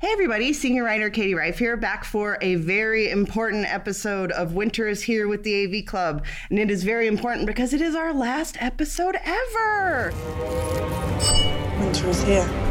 Hey everybody, senior writer Katie Rife here, back for a very important episode of Winter is Here with the AV Club. And it is very important because it is our last episode ever. Winter is here.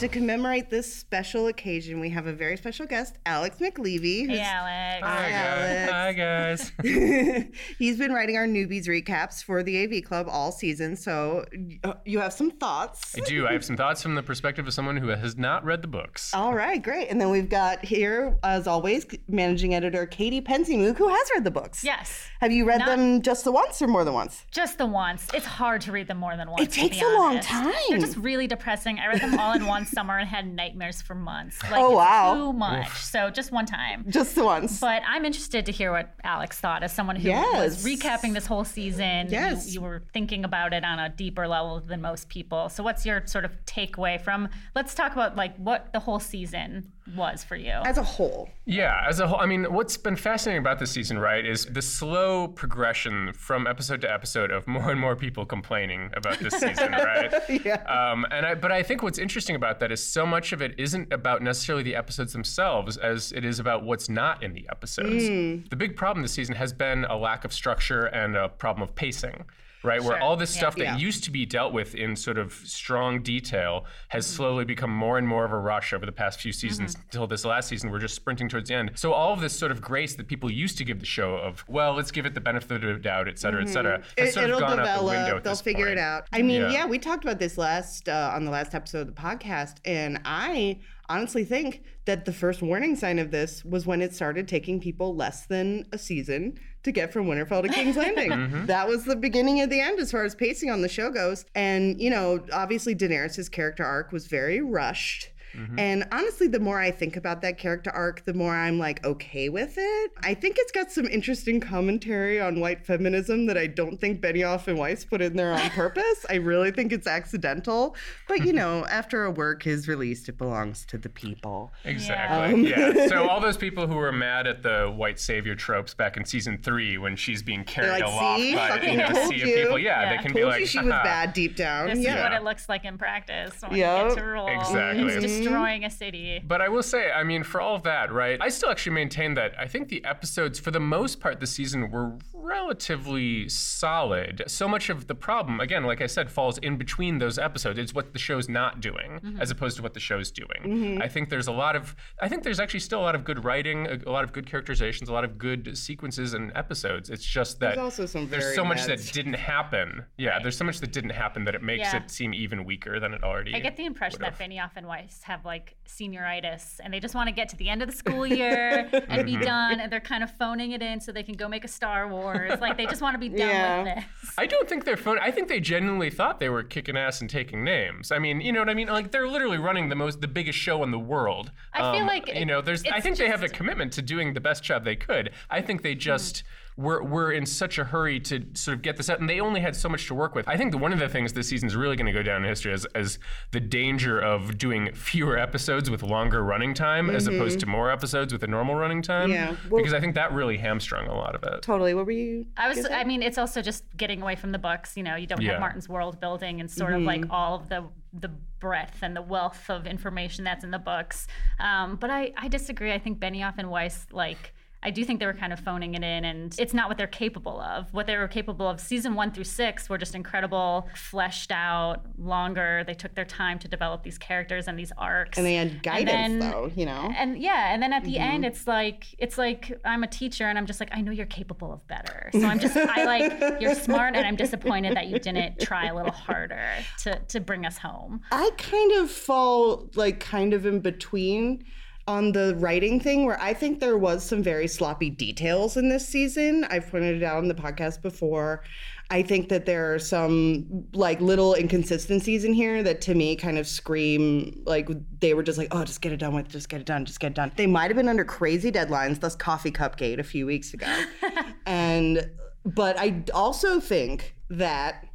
To commemorate this special occasion, we have a very special guest, Alex McLevy. Hey, Alex. Hi, Alex. Hi guys. He's been writing our newbies recaps for the AV Club all season, so uh, you have some thoughts. I do. I have some thoughts from the perspective of someone who has not read the books. All right, great. And then we've got here, as always, managing editor Caity PenzeyMoog, who has read the books. Yes, Have you read Not- them just the once or more than once? just the once. It's hard to read them more than once. It to takes be a long time. They're just really depressing. I read them all in summer and had nightmares for months. Oh, like, Oh, wow. Too much. So just one time. Just the once. But I'm interested to hear what Alex thought as someone who Yes. was recapping this whole season. You- Yes. You, were thinking about it on a deeper level than most people. So what's your sort of takeaway from let's talk about like what the whole season was for you. As a whole. Yeah, as a whole, I mean, what's been fascinating about this season, right, is the slow progression from episode to episode of more and more people complaining about this season, right? Yeah. Um, and I, but I think what's interesting about that is so much of it isn't about necessarily the episodes themselves as it is about what's not in the episodes. Hmm. The big problem this season has been a lack of structure and a problem of pacing. Right, where all this Yeah. stuff that Yeah. used to be dealt with in sort of strong detail has mm-hmm. slowly become more and more of a rush over the past few seasons mm-hmm. until this last season. We're just sprinting towards the end. So all of this sort of grace that people used to give the show of, well, let's give it the benefit of the doubt, et cetera, et mm-hmm. cetera, has It, sort of gone out the window They'll figure point. it out. I mean, yeah. Yeah. we talked about this last uh, on the last episode of the podcast, and I honestly think that the first warning sign of this was when it started taking people less than a season to get from Winterfell to King's Landing. Mm-hmm. That was the beginning of the end as far as pacing on the show goes. And you know, obviously Daenerys' character arc was very rushed. Mm-hmm. And honestly, the more I think about that character arc, the more I'm like okay with it. I think it's got some interesting commentary on white feminism that I don't think Benioff and Weiss put in there on purpose. I really think it's accidental. But you know, after a work is released, it belongs to the people. Exactly. Um, Yeah. So all those people who were mad at the white savior tropes back in season three when she's being carried like, aloft "See? by Fucking you know, a told sea of people, yeah, Yeah. they can Told be like, she was bad deep down. This yeah. is what it looks like in practice when Yep. you get to. Exactly. It's Mm-hmm. destroying a city. But I will say, I mean, for all of that, right? I still actually maintain that I think the episodes, for the most part, this season were relatively solid. So much of the problem, again, like I said, falls in between those episodes. It's what the show's not doing, mm-hmm. as opposed to what the show's doing. Mm-hmm. I think there's a lot of, I think there's actually still a lot of good writing, a, a lot of good characterizations, a lot of good sequences and episodes. It's just that There's also some there's so much that didn't happen. Yeah, there's so much that didn't happen that it makes Yeah. it seem even weaker than it already. Is. I get the impression that. Benioff and Weiss have like senioritis and they just want to get to the end of the school year and be done and they're kind of phoning it in so they can go make a Star Wars. Like they just want to be done Yeah. with this. I don't think they're phone. I think they genuinely thought they were kicking ass and taking names. I mean, you know what I mean? Like they're literally running the most, the biggest show in the world. Um, I feel like you know, there's. I it's think they have a commitment to doing the best job they could. I think they just. Were, were in such a hurry to sort of get this out, and they only had so much to work with. I think that one of the things this season is really going to go down in history as, as the danger of doing fewer episodes with longer running time as opposed to more episodes with a normal running time. Yeah. Well- because I think that really hamstrung a lot of it. Totally. What were you? I was I mean it's also just getting away from the books, you know, you don't Yeah. have Martin's world building and sort of like all of the the breadth and the wealth of information that's in the books. Um, but I, I disagree. I think Benioff and Weiss like I do think they were kind of phoning it in, and it's not what they're capable of. What they were capable of, season one through six, were just incredible, fleshed out, longer. They took their time to develop these characters and these arcs. And they had guidance, then- though. You know. And yeah, and then at the Mm-hmm. end, it's like it's like I'm a teacher, and I'm just like I know you're capable of better. So I'm just I like you're smart, and I'm disappointed that you didn't try a little harder to to bring us home. I kind of fall like kind of in between on the writing thing where I think there was some very sloppy details in this season. I've pointed it out on the podcast before. I think that there are some like little inconsistencies in here that to me kind of scream like they were just like, oh, just get it done with, just get it done, just get it done. They might have been under crazy deadlines, thus Coffee Cupgate a few weeks ago. and but I also think that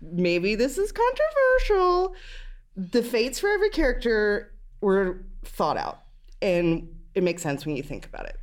maybe this is controversial. The fates for every character were thought out, and it makes sense when you think about it.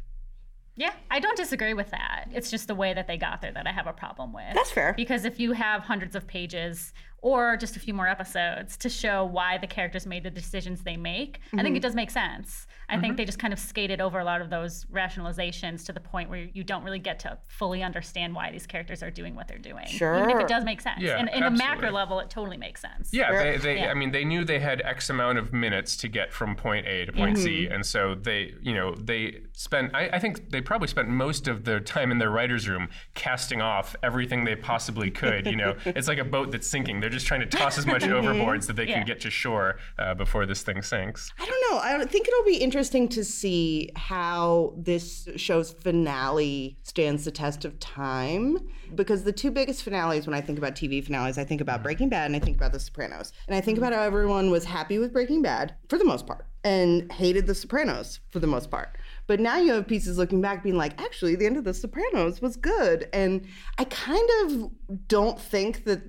Yeah, I don't disagree with that. It's just the way that they got there that I have a problem with. That's fair. Because if you have hundreds of pages or just a few more episodes to show why the characters made the decisions they make. I think it mm-hmm. does make sense. I think mm-hmm. they just kind of skated over a lot of those rationalizations to the point where you don't really get to fully understand why these characters are doing what they're doing. Sure. Even if it does make sense. Yeah, and in a macro level, it totally makes sense. Yeah, they, they Yeah. I mean, they knew they had X amount of minutes to get from point A to point Z, mm-hmm. and so they, you know, they spent. I, I think they probably spent most of their time in their writers' room casting off everything they possibly could. You know, it's like a boat that's sinking. They're just trying to toss as much mm-hmm. overboard so they Yeah. can get to shore uh, before this thing sinks. I don't know. I think it'll be interesting to see how this show's finale stands the test of time. Because the two biggest finales, when I think about TV finales, I think about Breaking Bad and I think about The Sopranos. And I think about how everyone was happy with Breaking Bad for the most part and hated The Sopranos for the most part. But now you have pieces looking back being like, actually, the end of The Sopranos was good. And I kind of don't think that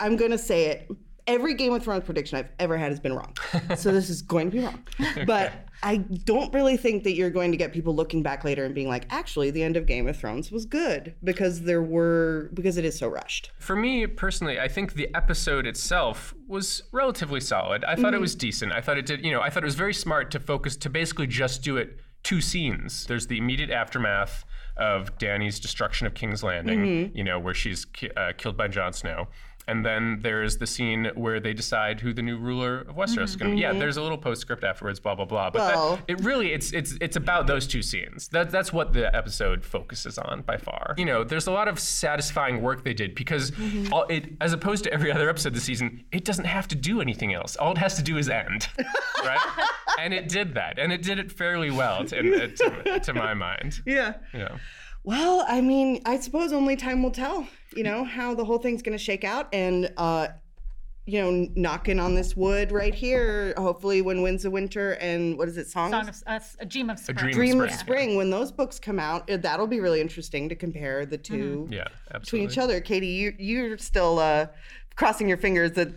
I'm going to say it. Every Game of Thrones prediction I've ever had has been wrong. So this is going to be wrong. But I don't really think that you're going to get people looking back later and being like, actually, the end of Game of Thrones was good because there were, because it is so rushed. For me personally, I think the episode itself was relatively solid. I thought it was decent. I thought it did, you know, I thought it was very smart to focus to basically just do it two scenes. There's the immediate aftermath of Dany's destruction of King's Landing, you know, where she's ki- uh, killed by Jon Snow. And then there's the scene where they decide who the new ruler of Westeros is going to be. Yeah, mm-hmm. there's a little postscript afterwards, blah blah blah. But that- it really it's it's it's about those two scenes. That that's what the episode focuses on by far. You know, there's a lot of satisfying work they did because mm-hmm. all it as opposed to every other episode this season, it doesn't have to do anything else. All it has to do is end, right? and it did that, and it did it fairly well to, to, to my mind. Yeah. Yeah. Well, I mean, I suppose only time will tell, you know, how the whole thing's going to shake out. And, uh, you know, knocking on this wood right here, hopefully when Winds of Winter and what is it, Songs? Song of, uh, a Dream of Spring. Dream of Dream of Spring. Spring, when those books come out, uh, that'll be really interesting to compare the 2 Yeah, between each other. Katie, you, you're still uh, crossing your fingers that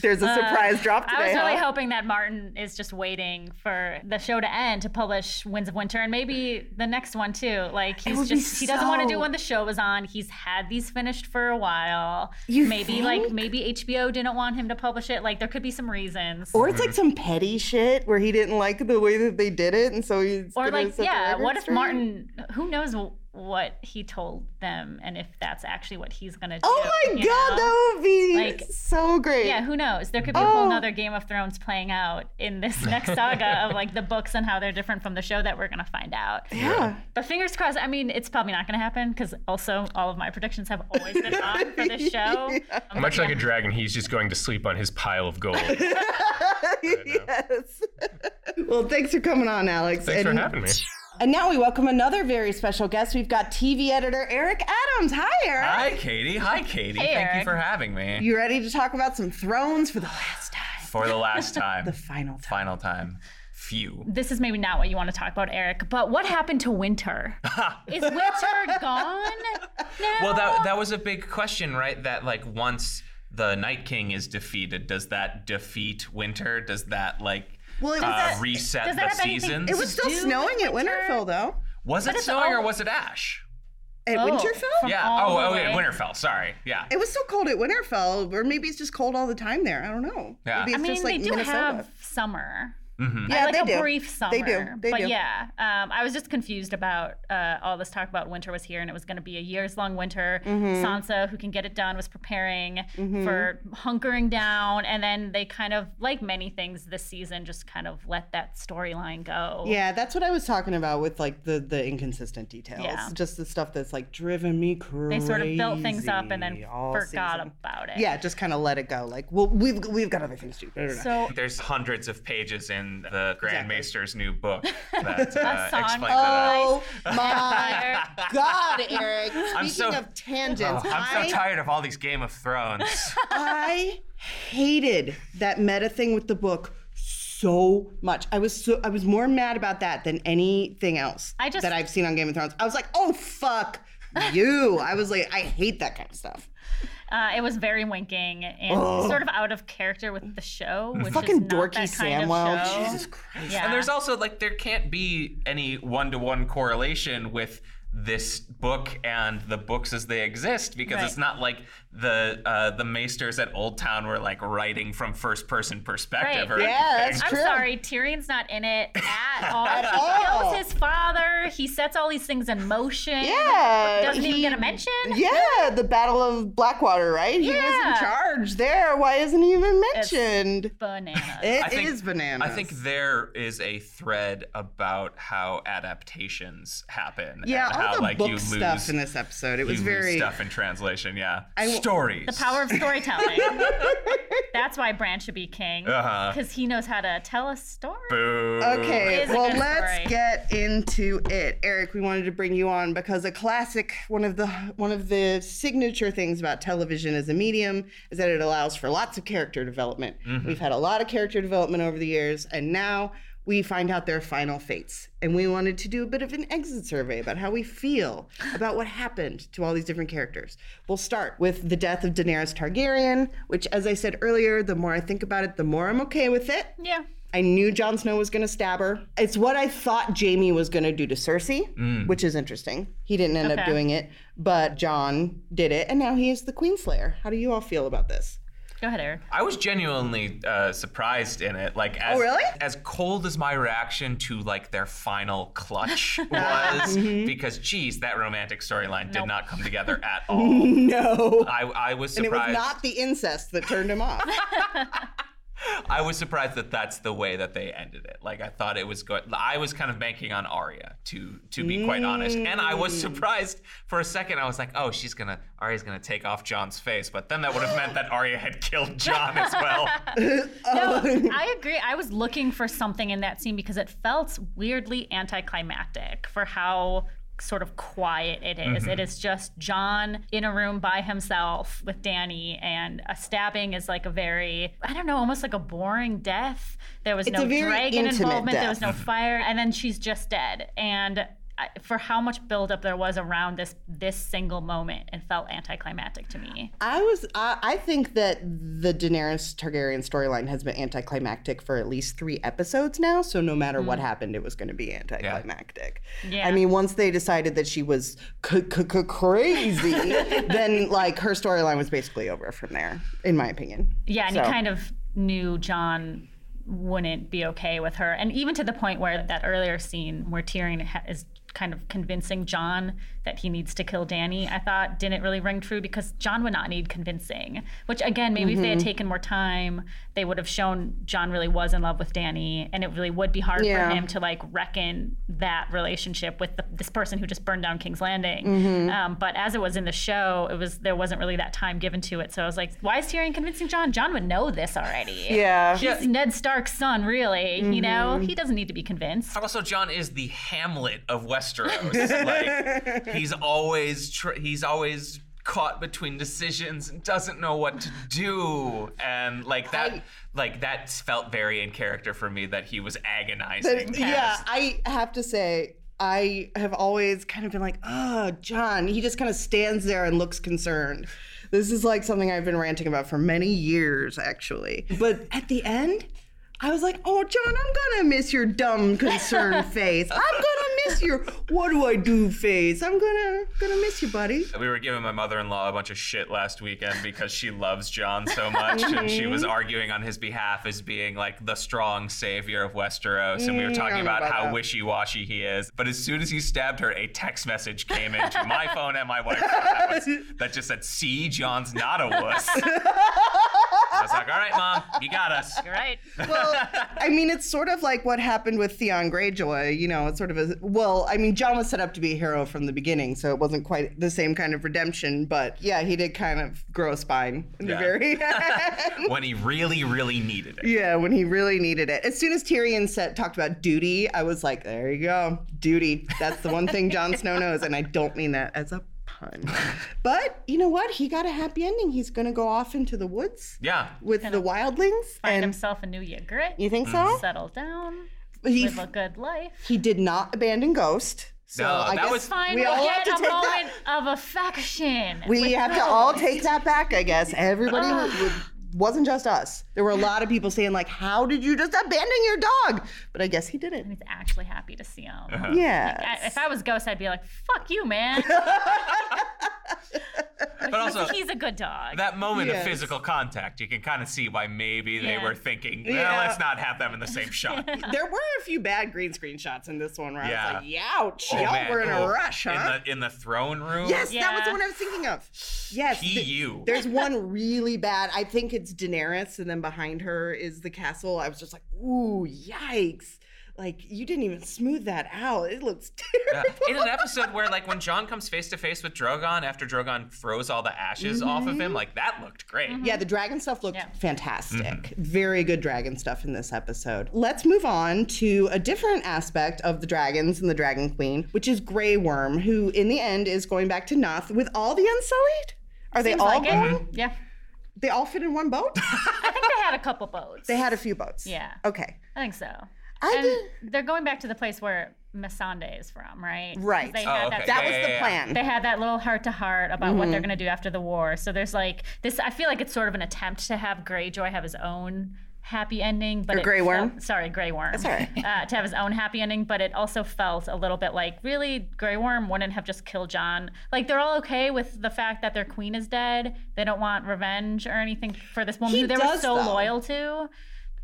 there's a surprise drop today. Uh, I was really huh? hoping that Martin is just waiting for the show to end to publish Winds of Winter and maybe the next one too. Like he's would be just he doesn't want to do so- when the show is on. He's had these finished for a while. You maybe like maybe HBO didn't want him to publish it. Like there could be some reasons. Or it's like some petty shit where he didn't like the way that they did it, and so he's Or like, yeah, what if? Martin? Who knows wh- what he told them, and if that's actually what he's gonna do? Oh my you god, know? that would be Like- so great. Yeah, who knows? There could be a whole Oh. nother Game of Thrones playing out in this next saga of like the books and how they're different from the show that we're gonna find out. Yeah. But fingers crossed. I mean, it's probably not gonna happen because also all of my predictions have always been on for this show. Um, Much like a dragon, he's just going to sleep on his pile of gold. yes. well, thanks for coming on, Alex. Thanks and, for having me. And now we welcome another very special guest. We've got TV editor Erik Adams. Hi, Erik. Hi, Katie. Hi, Katie. Hey, Thank you for having me You ready to talk about some thrones for the last time? for the last time. The final time. Final time. Phew. This is maybe not what you want to talk about, Erik. But what happened to Winter? is Winter gone now? Well, that that was a big question, right? That like once the Night King is defeated, does that defeat Winter? Does that like Well, it was uh, that- reset does that the have anything- seasons? It was still do snowing at Winter? Winterfell, though. was it it's snowing or was it ash? At Oh, Winterfell? Yeah. all Oh, the oh, way- Winterfell. Sorry. Yeah. It was so cold at Winterfell, or maybe it's just cold all the time there. I don't know. Yeah. Maybe I it's I mean, just like they do Minnesota. have summer. Yeah, like they a do. brief summer. They do. They but do. yeah, um, I was just confused about uh, all this talk about winter was here and it was going to be a years long winter. Mm-hmm. Sansa, who can get it done, was preparing for hunkering down, and then they kind of, like many things this season, just kind of let that storyline go. Yeah, that's what I was talking about with like the the inconsistent details. Yeah. Just the stuff that's like driven me crazy. They sort of built things up and then forgot season. about it. Yeah, just kind of let it go. Like, well, we've we've got other things to do. So There's hundreds of pages in the Grand Exactly. Maester's new book that uh, song. explains it. Oh my God, Erik! Speaking I'm so- of tangents, Oh, I'm I, so tired of all these Game of Thrones. I hated that meta thing with the book so much. I was so I was more mad about that than anything else I just- that I've seen on Game of Thrones. I was like, oh fuck you. I was like, I hate that kind of stuff. Uh, it was very winking and sort of out of character with the show, which Fucking is not dorky that kind Samwell. Of show. Jesus Christ. Yeah. And there's also like there can't be any one to one correlation with this book and the books as they exist because Right. it's not like the uh, the maesters at Old Town were like writing from first person perspective Right. or Yeah, anything. that's I'm true. sorry, Tyrion's not in it at all. At he all. kills his father. He sets all these things in motion. Yeah, Doesn't even get a mention. Yeah, the Battle of Blackwater, right? Yeah. He was in charge there. Why isn't he even It's mentioned? Bananas. It I think- is bananas. I think there is a thread about how adaptations happen. Yeah, and all how like book you lose stuff in this episode. It was you lose very. stuff in translation. Yeah, I w- stories. the power of storytelling. That's why Bran should be king. Uh-huh. Because he knows how to tell a story. Boo. Okay, It is a well, let's story. get into it. Erik, we wanted to bring you on because a classic, one of the one of the signature things about television as a medium is that it allows for lots of character development. Mm-hmm. We've had a lot of character development over the years, and now we find out their final fates. And we wanted to do a bit of an exit survey about how we feel about what happened to all these different characters. We'll start with the death of Daenerys Targaryen, which, as I said earlier, the more I think about it, the more I'm okay with it. Yeah. I knew Jon Snow was going to stab her. It's what I thought Jaime was going to do to Cersei, mm. which is interesting. He didn't end up doing it, but Jon did it, and now he is the Queenslayer. How do you all feel about this? Go ahead, Erik. I was genuinely uh, surprised in it. Like, as, Oh, really? As cold as my reaction to like their final clutch was, Mm-hmm. because geez, that romantic storyline did not come together at all. No. I, I was surprised. And it was not the incest that turned him off. I was surprised that that's the way that they ended it. Like I thought it was good. I was kind of banking on Arya to to be quite honest, and I was Mm. surprised for a second. I was like, oh, she's gonna Arya's gonna take off Jon's face, but then that would have meant that Arya had killed Jon as well. No, Oh. I agree. I was looking for something in that scene because it felt weirdly anticlimactic for how sort of quiet it is. Mm-hmm. It is just Jon in a room by himself with Dany, and a stabbing is like a very, I don't know, almost like a boring death. There was It's no dragon intimate involvement, there was no fire, and then she's just dead. And I- for how much buildup there was around this this single moment, it felt anticlimactic to me. I was. I I think that the Daenerys Targaryen storyline has been anticlimactic for at least three episodes now. So no matter what mm. happened, it was going to be anticlimactic. Yeah. I mean, once they decided that she was c- c- c- crazy, then like her storyline was basically over from there, in my opinion. Yeah, and So- you kind of knew Jon wouldn't be okay with her, and even to the point where that earlier scene where Tyrion ha- is kind of convincing Jon that he needs to kill Dany, I thought didn't really ring true because Jon would not need convincing. Which again, maybe if they had Mm-hmm. taken more time, they would have shown Jon really was in love with Dany, and it really would be hard Yeah. for him to like reckon that relationship with the, this person who just burned down King's Landing. Mm-hmm. Um, but as it was in the show, it was there wasn't really that time given to it. So I was like, why is Tyrion convincing Jon? Jon would know this already. Yeah. He's Ned Stark's son, really. You know, he doesn't need to be convinced. Also, Jon is the Hamlet of Westeros. like he's always tr- he's always caught between decisions and doesn't know what to do, and like that I- like that felt very in character for me that he was agonizing. But, yeah, I have to say, I have always kind of been like, oh, Jon. He just kind of stands there and looks concerned. This is like something I've been ranting about for many years, actually. But at the end, I was like, oh, Jon, I'm gonna miss your dumb, concern face. I'm gonna miss your what do I do face. I'm gonna gonna miss you, buddy. We were giving my mother-in-law a bunch of shit last weekend because she loves Jon so much, and she was arguing on his behalf as being like the strong savior of Westeros. And we were Mm, talking about, about how that. wishy-washy he is. But as soon as he stabbed her, a text message came into my phone and my wife's phone that, was, that just said, "See, Jon's not a wuss." I was like, "All right, mom, you got us." You're right. Well, I mean, it's sort of like what happened with Theon Greyjoy. You know, it's sort of a well. I mean, Jon was set up to be a hero from the beginning, so it wasn't quite the same kind of redemption. But yeah, he did kind of grow a spine in the very end. When he really, really needed it. yeah, when he really needed it. As soon as Tyrion said talked about duty, I was like, there you go, duty. That's the one thing Jon Snow knows, and I don't mean that as a pun. But you know what? He got a happy ending. He's gonna go off into the woods Yeah. with the wildlings, Find and himself a new Ygritte. you think mm. so? Settle down. He Live a good life. he did not abandon Ghost. So No, I that guess was- Fine, we we all have get to a take moment that. of affection. We with have to all take that back, I guess. Everybody would, would wasn't just us. There were a lot of people saying like, "How did you just abandon your dog?" But I guess he didn't. He's actually happy to see him. Uh-huh. Yeah. I- If I was Ghost, I'd be like, "Fuck you, man." But also, he's a good dog. that moment Yes. of physical contact, you can kind of see why maybe they were thinking, well, Yeah. let's not have them in the same shot. There were a few bad green screen shots in this one where I was like, "Youch, Oh, y'all man. were in a Oh, rush, huh?" In the in the throne room. Yes, that was the one I was thinking of. Yes. th- PU. there's one really bad. I think it's Daenerys, and then behind her is the castle. I was just like, ooh, yikes. Like, you didn't even smooth that out. It looks Yeah. terrible. In an episode where, like, when Jon comes face to face with Drogon after Drogon throws all the ashes off of him, mm-hmm. like that looked great. Mm-hmm. Yeah, the dragon stuff looked Yeah. fantastic. Mm-hmm. Very good dragon stuff in this episode. Let's move on to a different aspect of the dragons and the Dragon Queen, which is Grey Worm, who in the end is going back to Naath with all the Unsullied. Are they all like going? it. Yeah. They all fit in one boat? I think they had a couple boats. they had a few boats. Yeah. Okay. I think so. I and did. they're going back to the place where Missandei is from, right? Right. They Oh, had okay. that, That Yeah, was yeah, the yeah. plan. they had that little heart to heart about what they're Mm-hmm. going to do after the war. So there's like this. I feel like it's sort of an attempt to have Greyjoy have his own happy ending, but Or it Grey Worm? felt- sorry, Grey Worm. That's all right. Uh, to have his own happy ending, but it also felt a little bit like really Grey Worm wouldn't have just killed Jon. Like they're all okay with the fact that their queen is dead. They don't want revenge or anything for this woman He who they were so though. loyal to.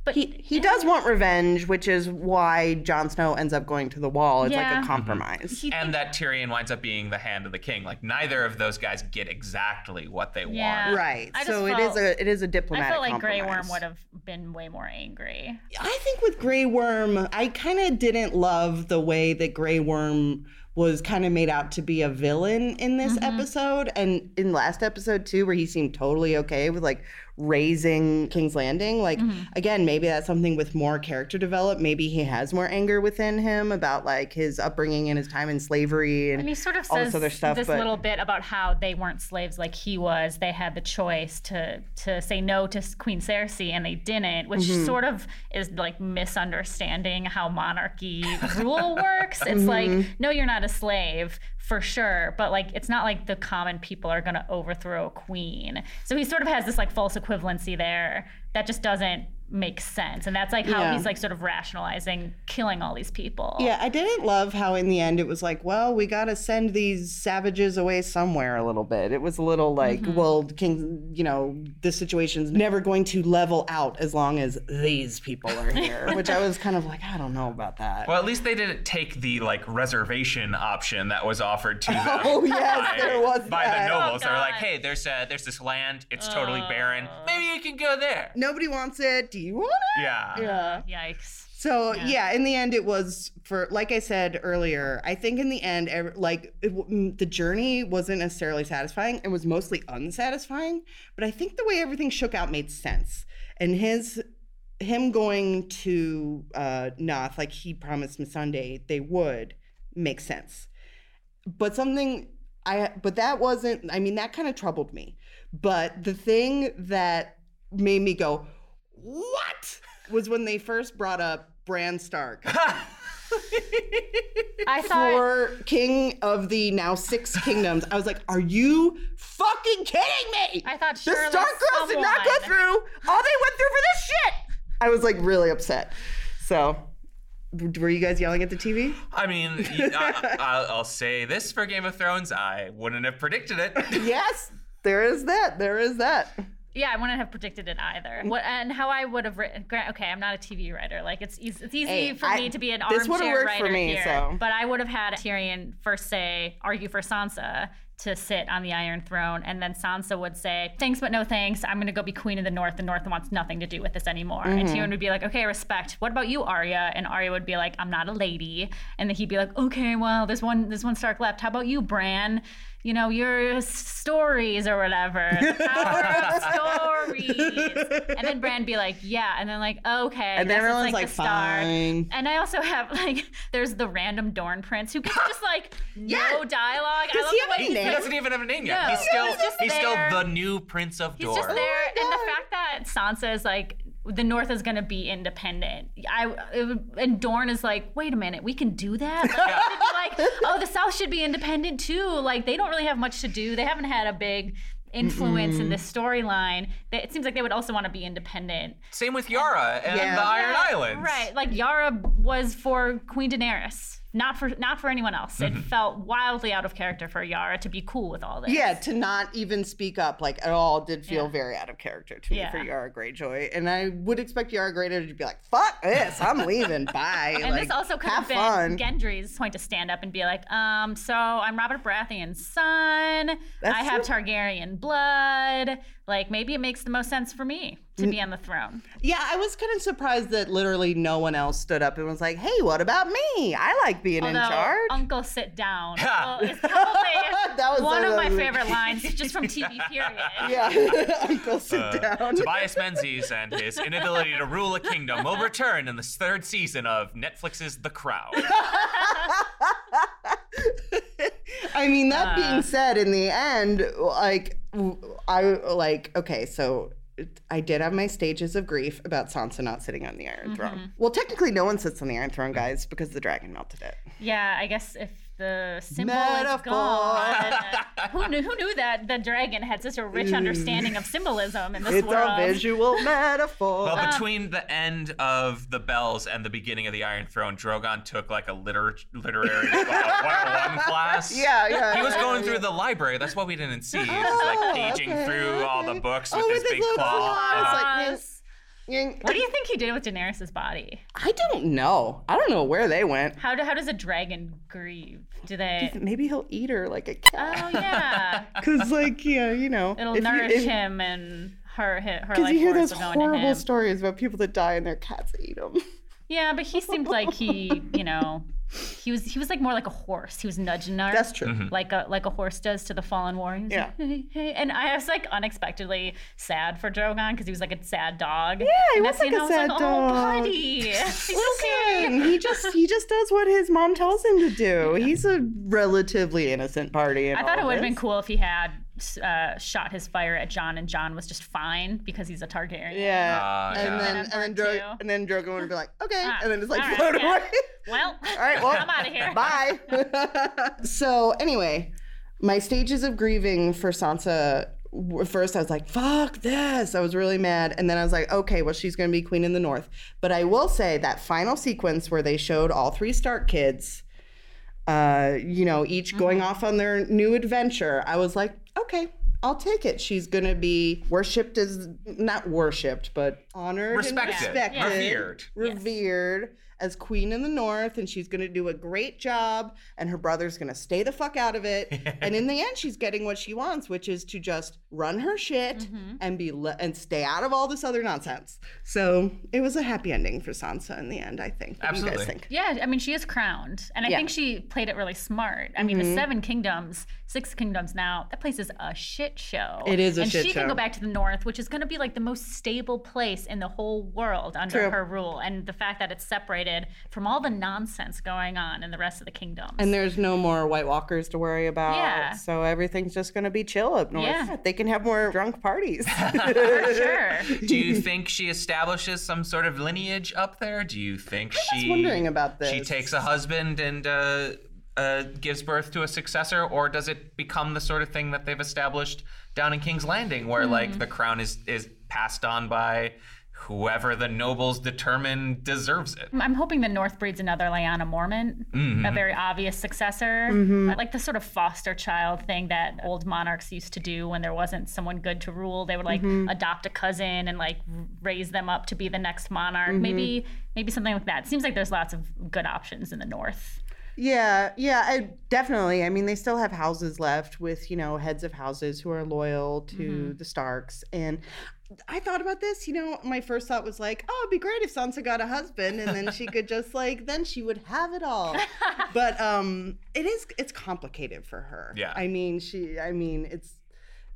But He, he does want revenge, which is why Jon Snow ends up going to the wall. It's like a compromise. he And that Tyrion winds up being the hand of the king. Like neither of those guys get exactly what they Yeah. want. Right. So it felt- is a it is a diplomatic I felt like Grey. Worm would have been way more angry. I think with Grey Worm, I kind of didn't love the way that Grey Worm was kind of made out to be a villain in this Mm-hmm. episode and in last episode too where he seemed totally okay with like raising King's Landing like Mm-hmm. again maybe that's something with more character develop maybe he has more anger within him about like his upbringing and his time in slavery and, And he sort of all says this other stuff this but little bit about how they weren't slaves like he was. They had the choice to to say no to Queen Cersei, and they didn't, which Mm-hmm. sort of is like misunderstanding how monarchy rule works. It's Mm-hmm. like no, you're not a slave for sure, but like it's not like the common people are going to overthrow a queen. So he sort of has this like false equivalency there that just doesn't make sense, and that's like how Yeah. he's like sort of rationalizing killing all these people. Yeah, I didn't love how in the end it was like, well, we got to send these savages away somewhere a little bit. It was a little like, Mm-hmm. well, King, you know, the situation's never going to level out as long as these people are here, which I was kind of like, I don't know about that. Well, at least they didn't take the like reservation option that was offered to them. Oh, yes, by, there was by that. the nobles. Oh, They're like, hey, there's uh, there's this land. It's totally barren. Maybe you can go there. Nobody wants it. Do you want it? Yeah. Yeah. Yikes. So yeah. in the end, it was for like I said earlier. I think in the end, ev- like it, mm, the journey wasn't necessarily satisfying. It was mostly unsatisfying. But I think the way everything shook out made sense. And his him going to uh, Naath, like he promised Missandei they would, make sense. But something I but that wasn't. I mean, that kind of troubled me. But the thing that made me go, what? Was when they first brought up Bran Stark I thought for King of the now six kingdoms. I was like, are you fucking kidding me? I thought the surely Stark girls did not go through all they went through for this shit. I was like really upset. So, were you guys yelling at the TV? I mean, y- I, I'll, I'll say this for Game of Thrones: I wouldn't have predicted it. yes, there is that. There is that. Yeah, I wouldn't have predicted it either. What and how I would have written? gra- Okay, I'm not a TV writer. Like it's easy, it's easy Hey, for I- me to be an this armchair worked writer for me, here. so. But I would have had Tyrion first say, argue for Sansa to sit on the Iron Throne, and then Sansa would say, "Thanks, but no thanks. I'm going to go be Queen of the North. The North wants nothing to do with this anymore." And Mm-hmm. Tyrion would be like, "Okay, respect. What about you, Arya?" And Arya would be like, "I'm not a lady." And then he'd be like, "Okay, well, there's one, there's one Stark left. How about you, Bran?" You know, your stories or whatever. The stories. And then Bran be like, yeah. And then like, okay. And then everyone's like, the Stark. fine. And I also have like, there's the random Dorne Prince who gets just like Yeah. no dialogue. I Does love he the have way a He doesn't even have a name yet. No. he's still He's just he's still the new Prince of He's just there, oh and the fact that Sansa is like the North is going to be independent. I it, would- and Dorne is like, wait a minute, we can do that. Like, they'd like, oh, the South should be independent too. Like they don't really have much to do. They haven't had a big influence in this storyline. It seems like they would also want to be independent. Same with Yara and Yeah. the Iron Yeah, Islands. Right. Like Yara was for Queen Daenerys. Not for not for anyone else. Mm-hmm. It felt wildly out of character for Yara to be cool with all this. Yeah, to not even speak up like at all did feel Yeah. very out of character to me Yeah. for Yara Greyjoy. And I would expect Yara Greyjoy to be like, fuck this, I'm leaving. Bye. And like, this also could have have been fun. Gendry's point to stand up and be like, um, so I'm Robert Baratheon's son. That's I have true. Targaryen blood. Like maybe it makes the most sense for me to be on the throne. Yeah, I was kind of surprised that literally no one else stood up and was like, hey, what about me? I like being in charge. Uncle sit down Ha. well, is probably That was one so of my lovely. favorite lines just from TV period. yeah, Uncle sit Uh, down. Tobias Menzies and his inability to rule a kingdom will return in the third season of Netflix's The Crown. I mean, that Uh. being said, in the end, like, I like, okay, so I did have my stages of grief about Sansa not sitting on the Iron Throne. Mm-hmm. Well, technically, no one sits on the Iron Throne, guys, because the dragon melted it. Yeah, I guess if the symbol Metaphor. is gone, who knew? Who knew that the dragon had such a rich understanding of symbolism in this It's world? a visual metaphor. Well, between the end of the bells and the beginning of the Iron Throne, Drogon took like a liter- literary uh, 101 class. yeah, yeah. He was going yeah. through the library. That's why we didn't see. He was Oh, like paging okay, through all the books Oh, with his with his big little claw. claws, Uh, like, Pause. Ying. What do you think he did with Daenerys' body? I don't know. I don't know where they went. How, do, how does a dragon grieve? Do they? Maybe he'll eat her like a cat. Oh yeah, Because, like, yeah, you know. it'll if you- nourish if- him and her her, her Because life you hear those will go into horrible stories about people that die and their cats eat them. Yeah, but he seemed like he, you know, he was he was like more like a horse. He was nudging her. That's true. Mm-hmm. Like a like a horse does to the fallen warrior. He was Yeah. like, hey, hey. And I was like unexpectedly sad for Drogon because he was like a sad dog. Yeah, he and was like a was sad like, dog. Oh, buddy. He's okay. Listen, he just he just does what his mom tells him to do. He's a relatively innocent party. I thought it would have been cool if he had uh, shot his fire at Jon and Jon was just fine because he's a Targaryen. Yeah, Ah, and yeah. then Number and then Dro- and then Drogon would be like, okay, Ah, and then just like all right, float yeah. away. Well, All right, well, I'm out of here. Bye. so anyway, my stages of grieving for Sansa. First, I was like, "Fuck this!" I was really mad, and then I was like, "Okay, well, she's going to be queen in the North." But I will say that final sequence where they showed all three Stark kids, uh, you know, each going off on their new adventure, I was like, "Okay." I'll take it. She's gonna be worshipped as not worshipped, but honored, Respected, and respected, revered. revered as queen in the north and she's going to do a great job and her brother's going to stay the fuck out of it and in the end she's getting what she wants which is to just run her shit Mm-hmm. and be le- and stay out of all this other nonsense so it was a happy ending for sansa in the end i think what do you Absolutely. guys think Yeah, I mean, she is crowned, and I Yeah. think she played it really smart. I mean, the Seven Kingdoms, six kingdoms now, that place is a shit show. It is a and shit she can go back to the North, which is going to be like the most stable place in the whole world under True. her rule, and the fact that it's separated from all the nonsense going on in the rest of the kingdom. and there's no more white walkers to worry about Yeah. so everything's just going to be chill up north Yeah. they can have more drunk parties for sure. Do you think she establishes some sort of lineage up there? Do you think she wondering about this. She takes a husband and uh, uh, gives birth to a successor, or does it become the sort of thing that they've established down in King's Landing, where Hmm. like the crown is is passed on by whoever the nobles determine deserves it? I'm hoping the North breeds another Lyanna Mormont, Mm-hmm. a very obvious successor. Mm-hmm. Like the sort of foster child thing that old monarchs used to do when there wasn't someone good to rule. They would like Mm-hmm. adopt a cousin and like raise them up to be the next monarch. Mm-hmm. Maybe maybe something like that. Seems like there's lots of good options in the North. Yeah, yeah, I, definitely. I mean, they still have houses left with, you know, heads of houses who are loyal to Mm-hmm. the Starks. And I thought about this, you know, my first thought was like, oh, it'd be great if Sansa got a husband and then she could just like, then she would have it all. but um it is, it's complicated for her. Yeah. I mean, she, I mean, it's,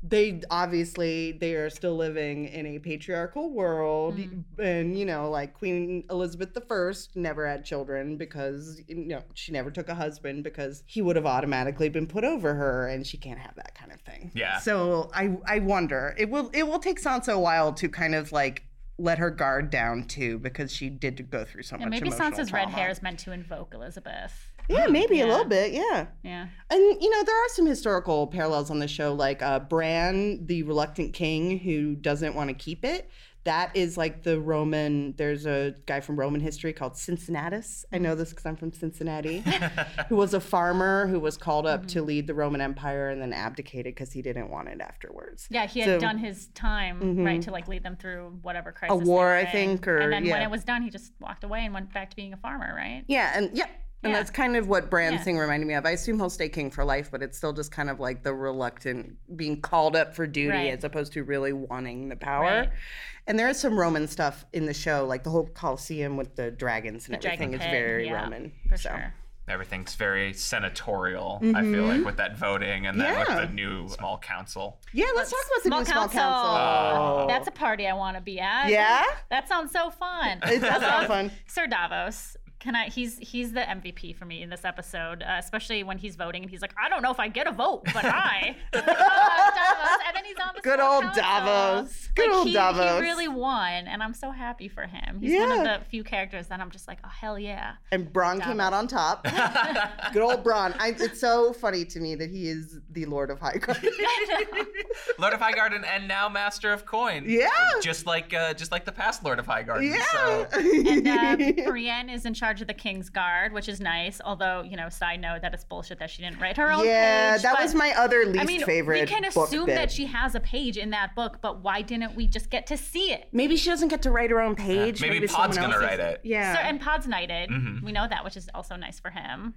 they obviously they are still living in a patriarchal world mm-hmm. and you know like queen elizabeth i never had children because you know she never took a husband because he would have automatically been put over her and she can't have that kind of thing Yeah. so i i wonder it will it will take sansa a while to kind of like let her guard down too because she did go through so Yeah, much maybe Sansa's red hair is meant to invoke Elizabeth. Yeah, mm, maybe a little bit. Yeah. Yeah. And you know, there are some historical parallels on the show, like uh, Bran, the reluctant king who doesn't want to keep it. That is like the Roman. There's a guy from Roman history called Cincinnatus. I know this because I'm from Cincinnati, who was a farmer who was called up to mm-hmm. lead the Roman Empire and then abdicated because he didn't want it afterwards. Yeah, he had So- done his time, right, mm-hmm. to like lead them through whatever crisis. they war, I think, or- and then when it was done, he just walked away and went back to being a farmer, right? Yeah, and yeah. And Yeah. that's kind of what Bran's Yeah. thing reminded me of. I assume he'll stay king for life, but it's still just kind of like the reluctant being called up for duty Right. as opposed to really wanting the power. Right. And there is some Roman stuff in the show, like the whole Colosseum with the dragons and everything Dragon is pit, very yeah, Roman. for so. sure. Everything's very senatorial. I feel like with that voting and then Mm-hmm. Yeah. with the new small council. Yeah, let's talk about the Small new small council. council. That's a party I want to be at. Yeah? That sounds so fun. It does sound fun. Sir Davos. Can I? He's he's the MVP for me in this episode, uh, especially when he's voting and he's like, I don't know if I get a vote, but I. Like, oh, Davos. And then he's on the Good old council. Davos. Good like, old he, Davos. He really won, and I'm so happy for him. He's one of the few characters that I'm just like, oh hell yeah. And Bronn came out on top. Good old Bronn. I, it's so funny to me that he is the Lord of Highgarden. Lord of Highgarden and now Master of Coin. Yeah. Just like uh, just like the past Lord of Highgarden. yeah. So. And uh, Brienne is in charge of the King's Guard, which is nice. Although, you know, side note, that it's bullshit that she didn't write her own yeah, page. that but- was my other least I mean, favorite. we can book assume bit. that she has a page in that book, but why didn't we just get to see it? Maybe she doesn't get to write her own page. Maybe someone Pod's gonna else is- write it. Yeah. So, and Pod's knighted. Mm-hmm. We know that, which is also nice for him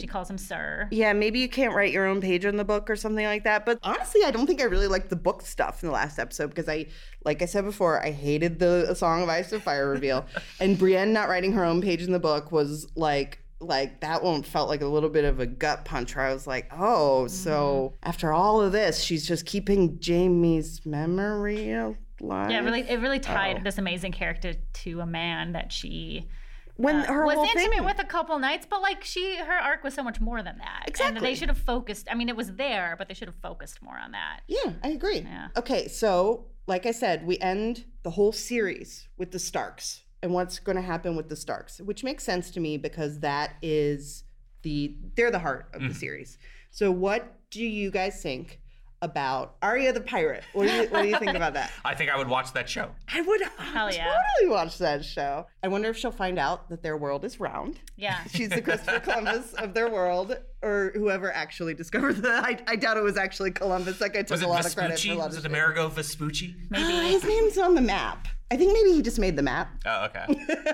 she calls him Sir. yeah, maybe you can't write your own page in the book or something like that. But honestly, I don't think I really liked the book stuff in the last episode because I, like I said before, I hated the Song of Ice and Fire reveal. and Brienne not writing her own page in the book was like, like that one felt like a little bit of a gut punch where I was like, oh, so mm-hmm. after all of this, she's just keeping Jaime's memory alive. Yeah, it really, it really tied Oh. this amazing character to a man that she when uh, her was whole intimate thing, with a couple nights, but like she, her arc was so much more than that. And Exactly. they should have focused. I mean, it was there, but they should have focused more on that. Yeah, I agree. Yeah. Okay, so like I said, we end the whole series with the Starks and what's going to happen with the Starks, which makes sense to me because that is the they're the heart of the series. So what do you guys think about Arya the pirate? What do you what do you think about that? I think I would watch that show. I would Hell yeah. totally watch that show. I wonder if she'll find out that their world is round. Yeah. She's the Christopher Columbus of their world, or whoever actually discovered that. I, I doubt it was actually Columbus. Like I took a it lot of credit for a Vespucci? lot Was of it shit. Amerigo Vespucci? Uh, his name's on the map. I think maybe he just made the map, Oh, okay.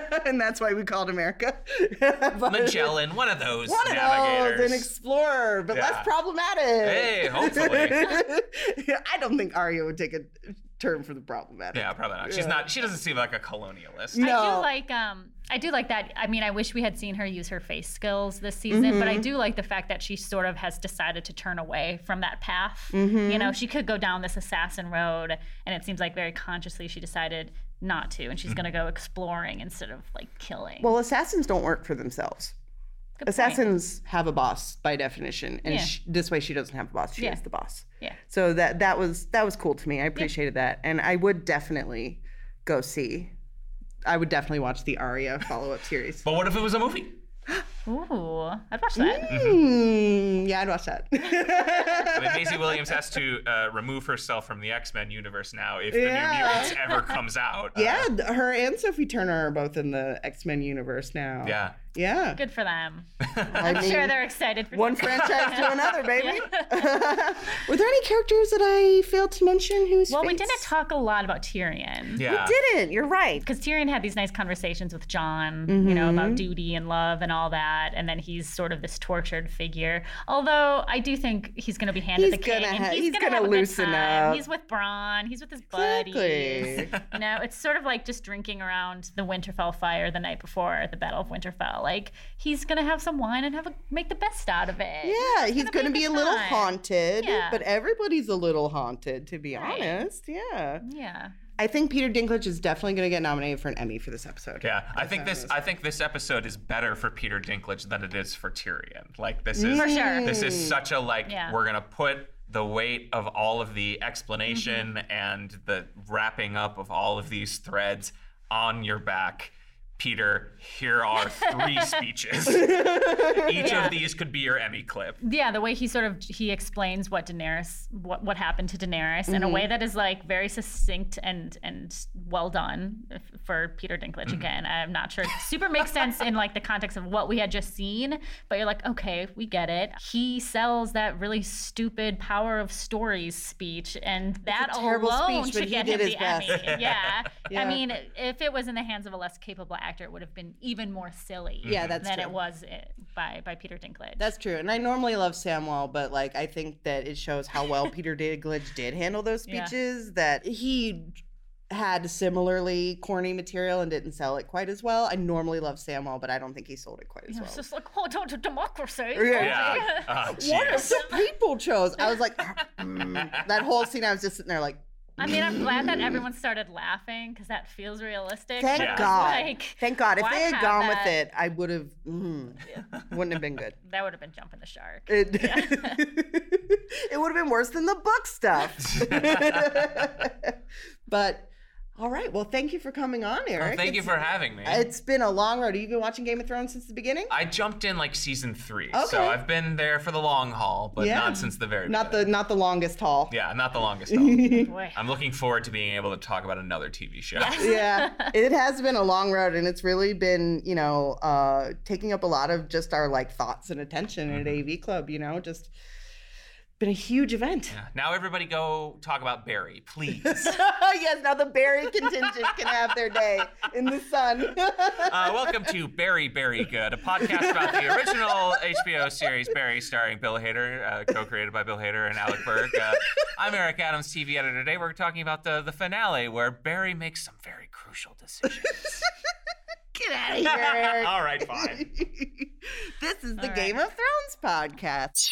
and that's why we called America. But- Magellan, one of those One of those, an explorer, but less Yeah. problematic. Hey, hopefully. I don't think Arya would take a turn for the problematic. yeah, probably not. She's not. She doesn't seem like a colonialist. No. I do like um I do like that. I mean, I wish we had seen her use her face skills this season, but I Mm-hmm. do like the fact that she sort of has decided to turn away from that path. Mm-hmm. You know, she could go down this assassin road, and it seems like very consciously she decided not to, and she's mm-hmm. going to go exploring instead of like killing. Well, assassins don't work for themselves. Good point. Assassins have a boss by definition, and Yeah. sh- this way she doesn't have a boss. She Yeah. is the boss. Yeah. So that that was that was cool to me. I appreciated that, and I would definitely go see. I would definitely watch the Arya follow up series. But what if it was a movie? Ooh, I'd watch that. Hmm, yeah, I'd watch that. I mean, Maisie Williams has to uh, remove herself from the X Men universe now if the Yeah. New Mutants ever comes out. Uh, yeah, th- her and Sophie Turner are both in the X Men universe now. yeah. Yeah. Good for them. I I'm mean, sure they're excited for one franchise to another, baby. Were there any characters that I failed to mention? Who's Well, we didn't talk a lot about Tyrion. Yeah. We Didn't you're right? because Tyrion had these nice conversations with Jon, you Mm-hmm. know, about duty and love and all that, and then he's sort of this tortured figure. Although I do think he's going to be handed He's the king, gonna and ha- he's, he's going to gonna have a good loosen time. up. He's with Bronn. He's with his Exactly. buddies. you know, it's sort of like just drinking around the Winterfell fire the night before the Battle of Winterfell. Like he's going to have some wine and have a, make the best out of it. Yeah, he's gonna going to be be a a little haunted, Yeah. but everybody's a little haunted, to be Right. honest. Yeah. Yeah. I think Peter Dinklage is definitely going to get nominated for an Emmy for this episode. Yeah, I think this. I think this episode is better for Peter Dinklage than it is for Tyrion. Like this is. For sure. This is such a like. Yeah. We're gonna put the weight of all of the explanation Mm-hmm. and the wrapping up of all of these threads on your back. Peter, here are three speeches. Each of these could be your Emmy clip. yeah, the way he sort of he explains what Daenerys what what happened to Daenerys in a mm-hmm. way that is like very succinct and and well done for Peter Dinklage mm-hmm. again. I'm not sure super makes sense in like the context of what we had just seen, but you're like, okay, we get it. He sells that really stupid power of stories speech and that terrible alone speech, but should he get did him his the best. Emmy. Yeah. Yeah. I mean, if it was in the hands of a less capable actor, it would have been even more silly Yeah, that's than true. it was uh, by by Peter Dinklage. That's true. And I normally love Samwell, but like I think that it shows how well Peter Dinklage did handle those Yeah. speeches that he had similarly corny material and didn't sell it quite as well. I normally love Samwell, but I don't think he sold it quite as It's well. just like, hold on to democracy. Yeah. Yeah. Oh, What if the people chose? I was like, mm. that whole scene. I was just sitting there like, I mean, I'm glad that everyone started laughing because that feels realistic. thank but it was God, Like, thank God. If they had gone that? with it, I would have. Mm, wouldn't have been good. that would have been jumping the shark. It, it would have been worse than the book stuff. but all right. Well, thank you for coming on, Erik. Well, thank you for having me. It's been a long road. Have you been watching Game of Thrones since the beginning? I jumped in like season three, Okay. so I've been there for the long haul, but Yeah. not since the very Not the not the longest haul. yeah, not the longest. haul. I'm looking forward to being able to talk about another TV show. yeah, it has been a long road, and it's really been, you know, uh, taking up a lot of just our like thoughts and attention at Mm-hmm. AV Club. You know, just been a huge event. Now everybody go talk about Barry, please. yes, now the Barry contingent can have their day in the sun. Uh, welcome to Barry Barry Good, a podcast about the original HBO series Barry, starring Bill Hader, uh, co-created by Bill Hader and Alec Berg. Uh, I'm Erik Adams, TV editor. Today we're talking about the the finale where Barry makes some very crucial decisions. Get out of here. Erik. All right, fine. this is the All Game of Thrones podcast.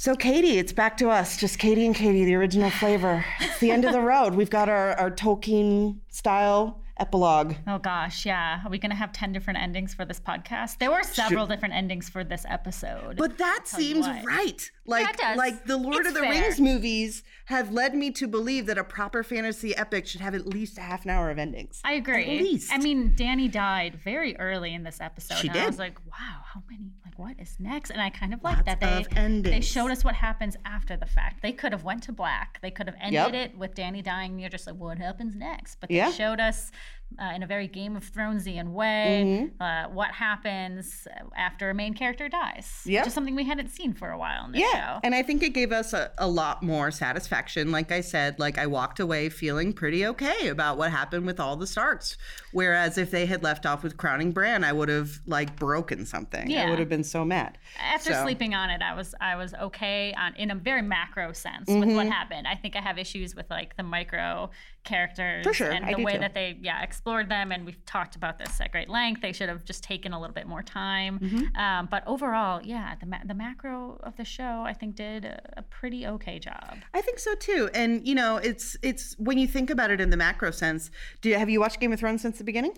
So, Katie, it's back to us. Just Katie and Katie, the original flavor. It's the end of the road. We've got our, our Tolkien style epilogue. Oh gosh, yeah. Are we gonna have ten different endings for this podcast? There were several different endings for this episode. But that seems right. Like, it does. like the Lord It's of the fair. Rings movies have led me to believe that a proper fantasy epic should have at least a half an hour of endings. I agree. At least. I mean, Dany died very early in this episode. She and I was like, wow, how many? What is next? And I kind of like that they they showed us what happens after the fact. They could have went to black. They could have ended Yep. it with Dany dying. and You're just like, what happens next? But they Yeah. showed us. Uh, in a very Game of Thronesian way, Mm-hmm. uh, what happens after a main character dies? Yep. Just something we hadn't seen for a while in this Yeah. show. And I think it gave us a, a lot more satisfaction. Like I said, like I walked away feeling pretty okay about what happened with all the Starks. Whereas if they had left off with crowning Bran, I would have like broken something. Yeah. I would have been so mad. After So- sleeping on it, I was I was okay on in a very macro sense with Mm-hmm. what happened. I think I have issues with like the micro characters For sure, and I the way too. that they yeah explored them, and we've talked about this at great length. They should have just taken a little bit more time. Mm-hmm. Um, but overall, yeah, the ma- the macro of the show I think did a, a pretty okay job. I think so too. And you know, it's it's when you think about it in the macro sense. Do you, have you watched Game of Thrones since the beginning?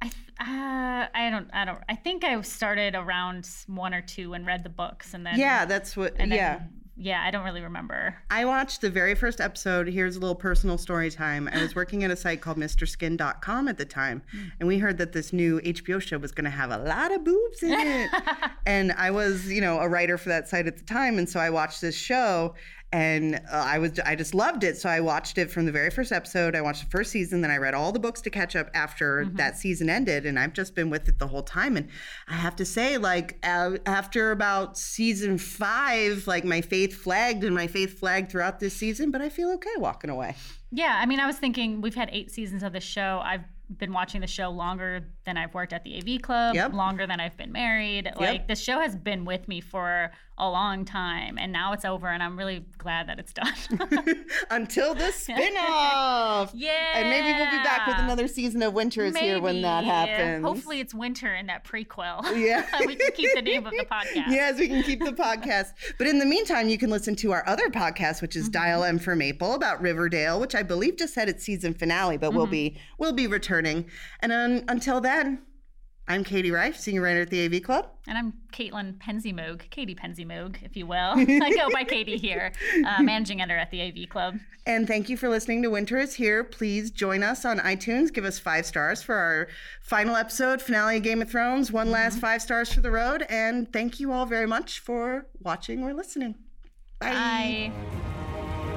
I th- uh, I don't I don't I think I started around one or two and read the books and then Yeah, that's what. yeah. Yeah I don't really remember. I watched the very first episode. Here's a little personal story time. I was working at a site called MrSkin.com at the time, hmm. and we heard that this new HBO show was going to have a lot of boobs in it. and I was, you know, a writer for that site at the time, and so I watched this show, and uh, I was, I just loved it. So I watched it from the very first episode. I watched the first season, then I read all the books to catch up after that season ended, and I've just been with it the whole time. And I have to say, like uh, after about season five, like my faith flagged, and my faith flagged throughout this season, but I feel okay walking away. Yeah, I mean, I was thinking we've had eight seasons of the show. I've been watching the show longer than I've worked at the AV Club, Yep. longer than I've been married. Like, the show has been with me for a long time, and now it's over, and I'm really glad that it's done. Until the spin-off. yeah. And maybe we'll be back with another season of Winter is here when that happens. Hopefully, it's winter in that prequel. Yeah. we can keep the name of the podcast. Yes, we can keep the podcast. But in the meantime, you can listen to our other podcast, which is Mm-hmm. Dial M for Maple about Riverdale, which I believe just had its season finale, but Mm-hmm. we'll be we'll be returning. And un, until then, I'm Katie Rife, senior writer at the AV Club. And I'm Caitlin PenzeyMoog, Caity PenzeyMoog, if you will. I go by Katie here, uh, managing editor at the AV Club. And thank you for listening to Winter is Here. Please join us on iTunes. Give us five stars for our final episode, finale of Game of Thrones. One last five stars for the road. And thank you all very much for watching or listening. Bye. Bye.